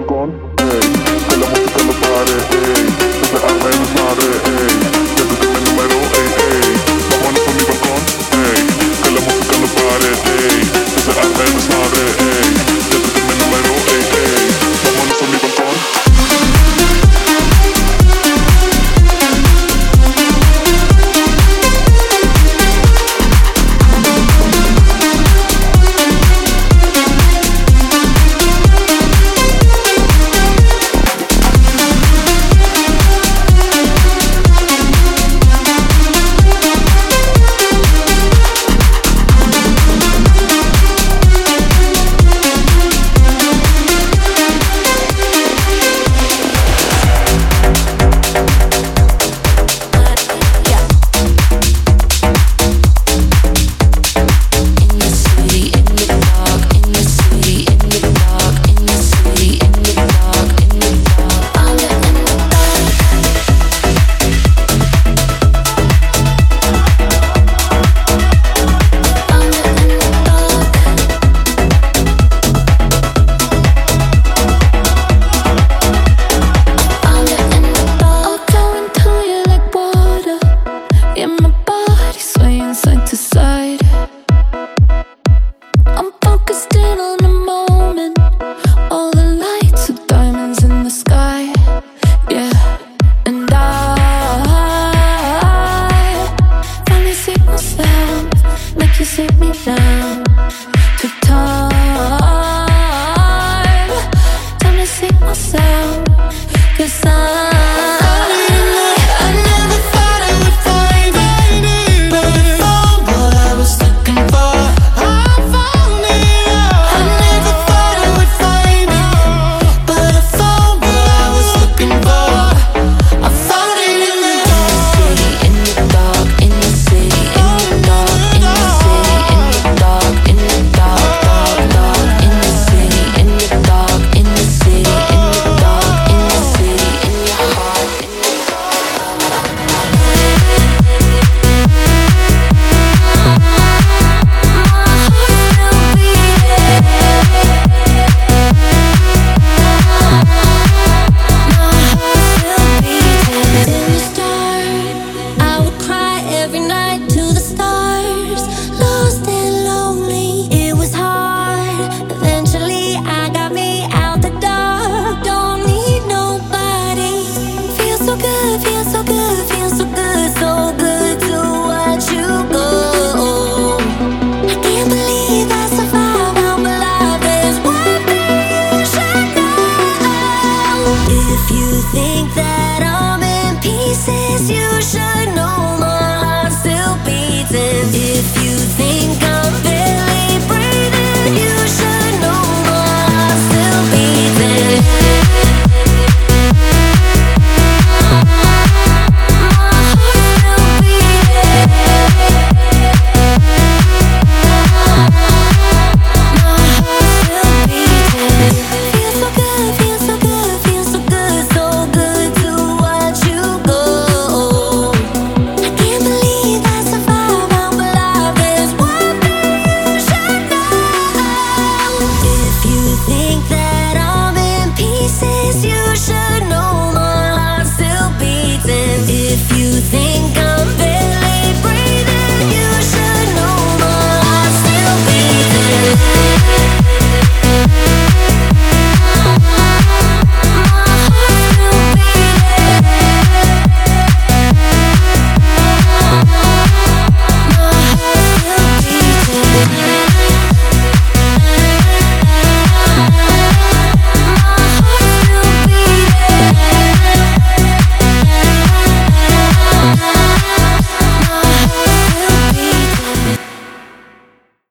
balcón, ey, con la música no pare. bares, ey, desde arma de desmadre, ey, ya te mi número, ey, ey, vámonos por mi balcón, ey, con la música no pare. bares, ey, desde arma de desmadre, ey.